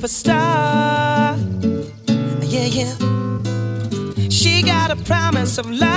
superstar. Yeah, yeah. She got a promise of love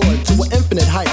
soared to an infinite height,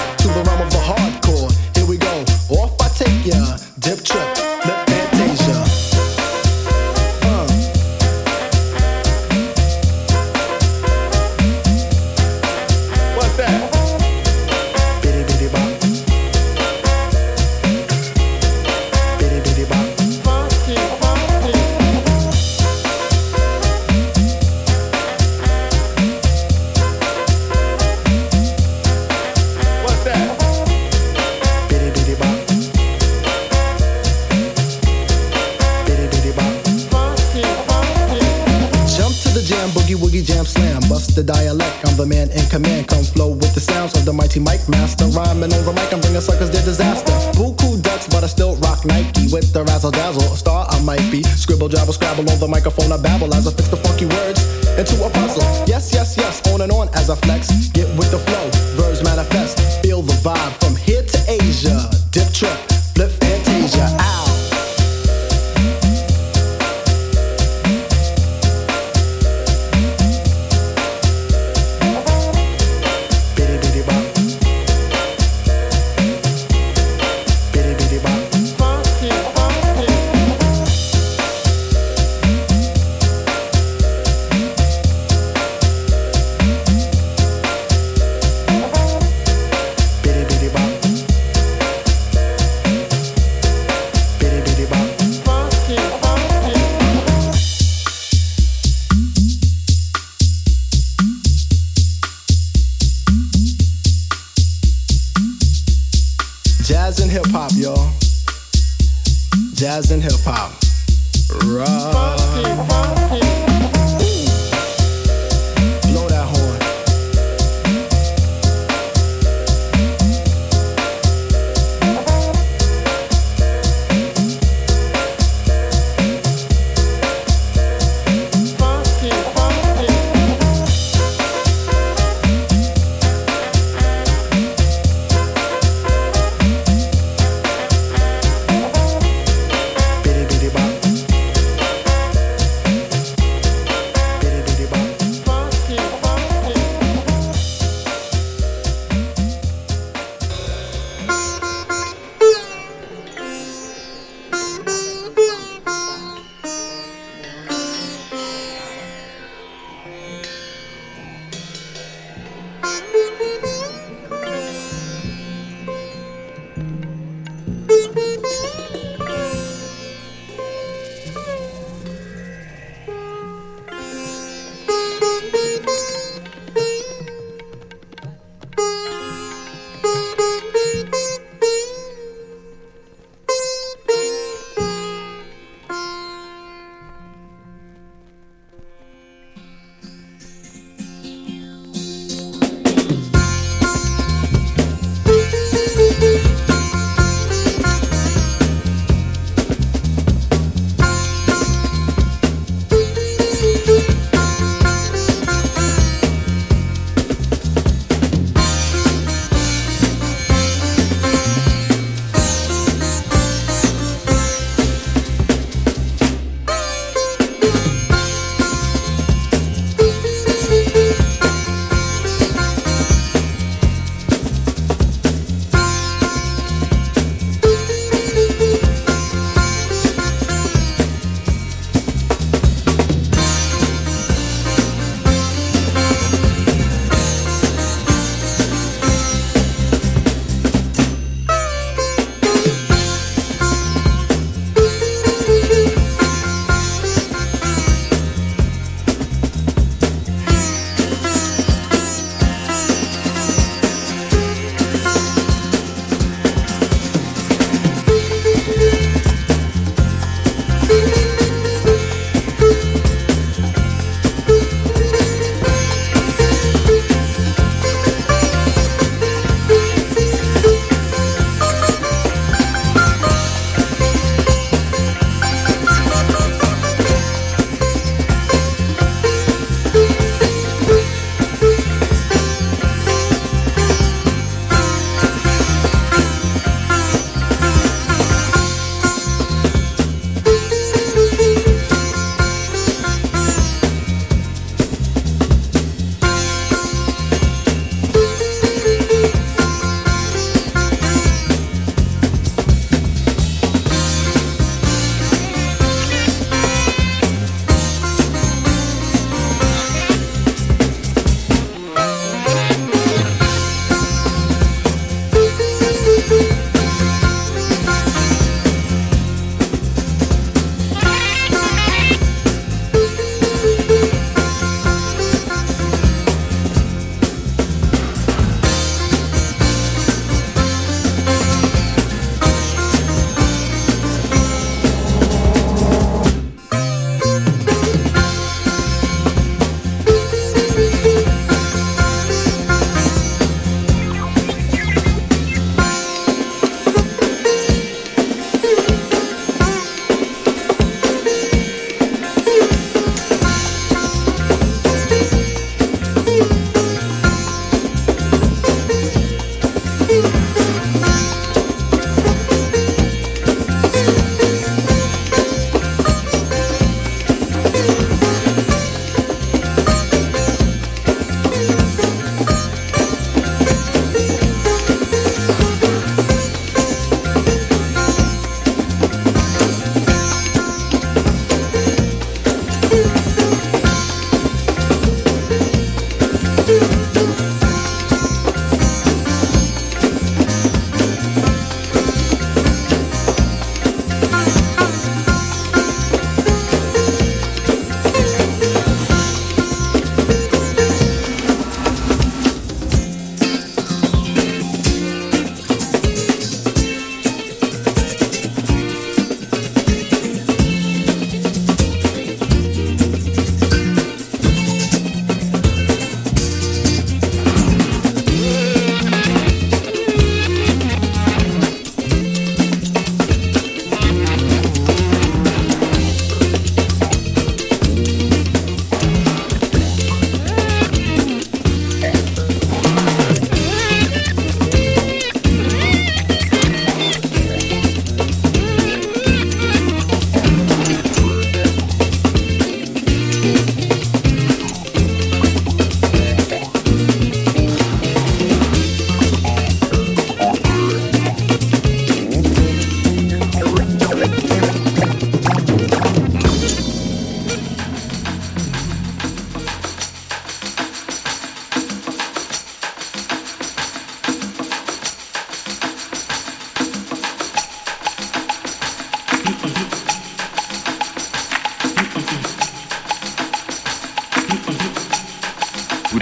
microphone. I babble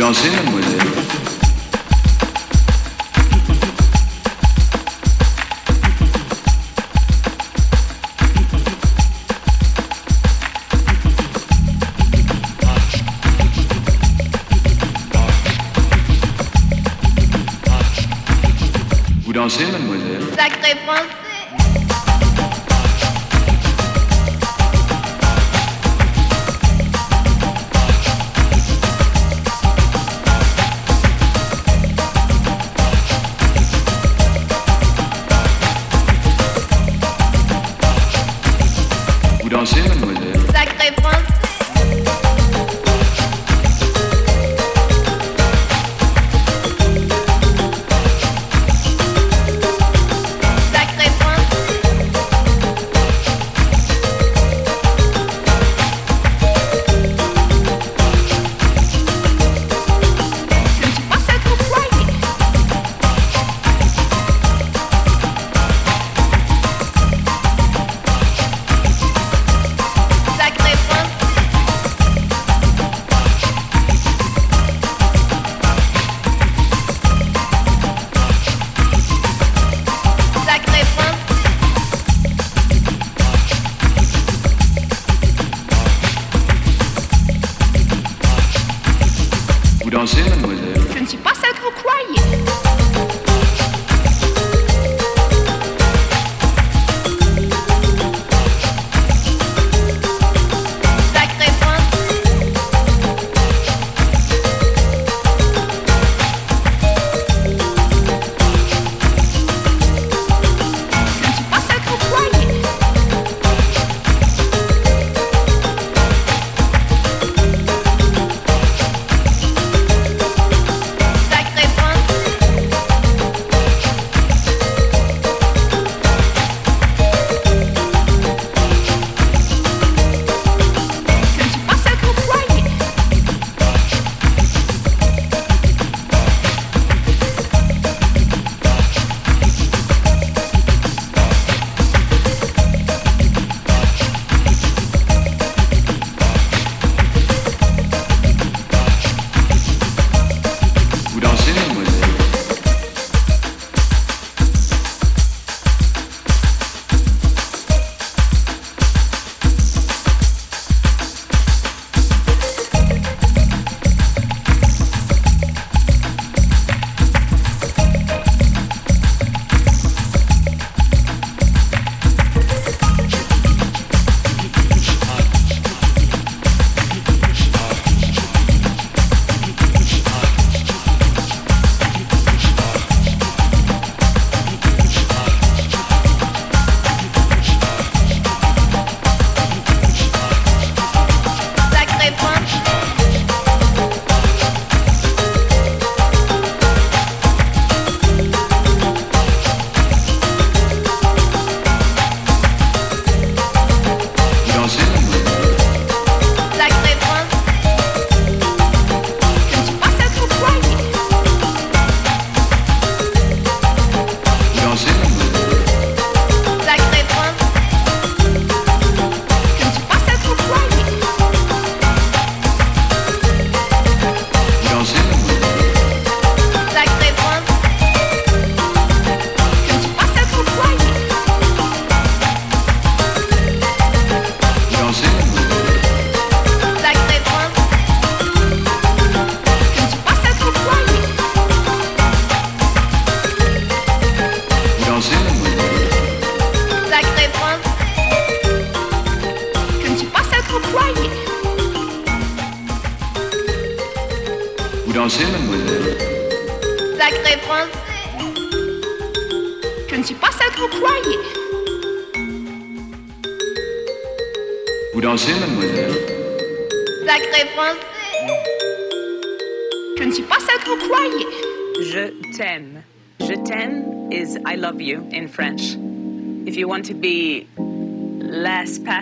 danser, mademoiselle. Vous dansez, mademoiselle? Sacré France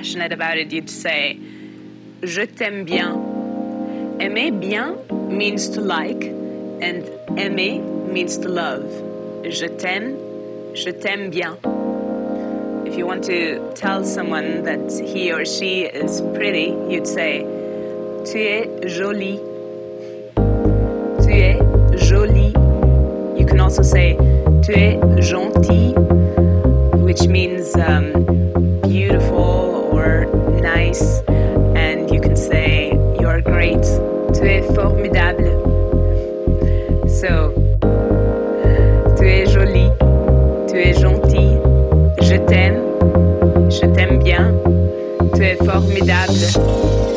passionate about it, you'd say, Je t'aime bien. Aimer bien means to like, and aimer means to love. Je t'aime, je t'aime bien. If you want to tell someone that he or she is pretty, you'd say, Tu es jolie. Tu es jolie. You can also say, Tu es gentil, which means. Um, es formidable. So, tu es jolie, tu es gentil, je t'aime, je t'aime bien, tu es formidable.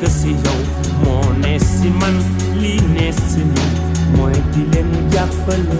kasi yow moo ne si man lii ne si man mooy di leen jàppale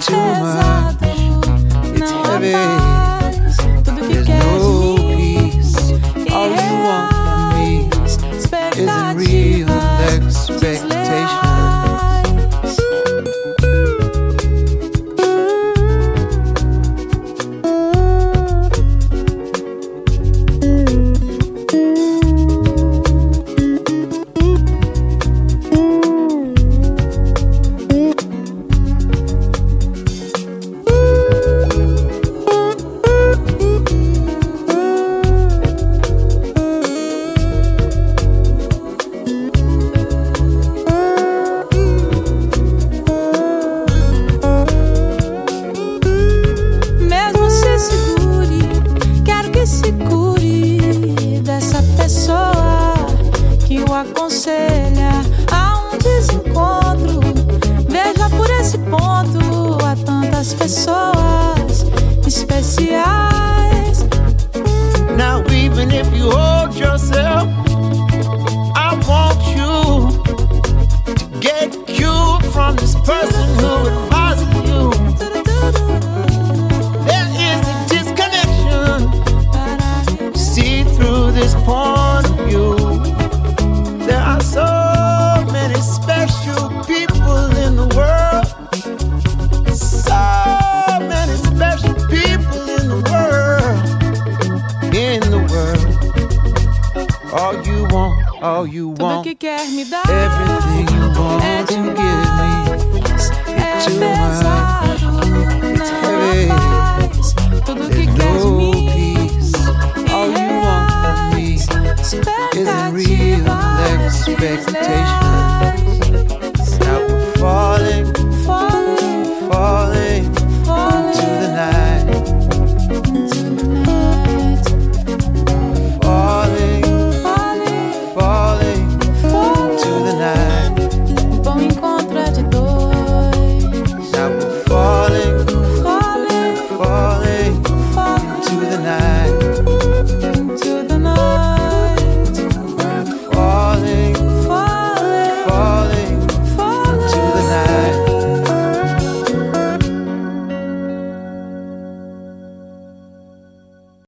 demais, é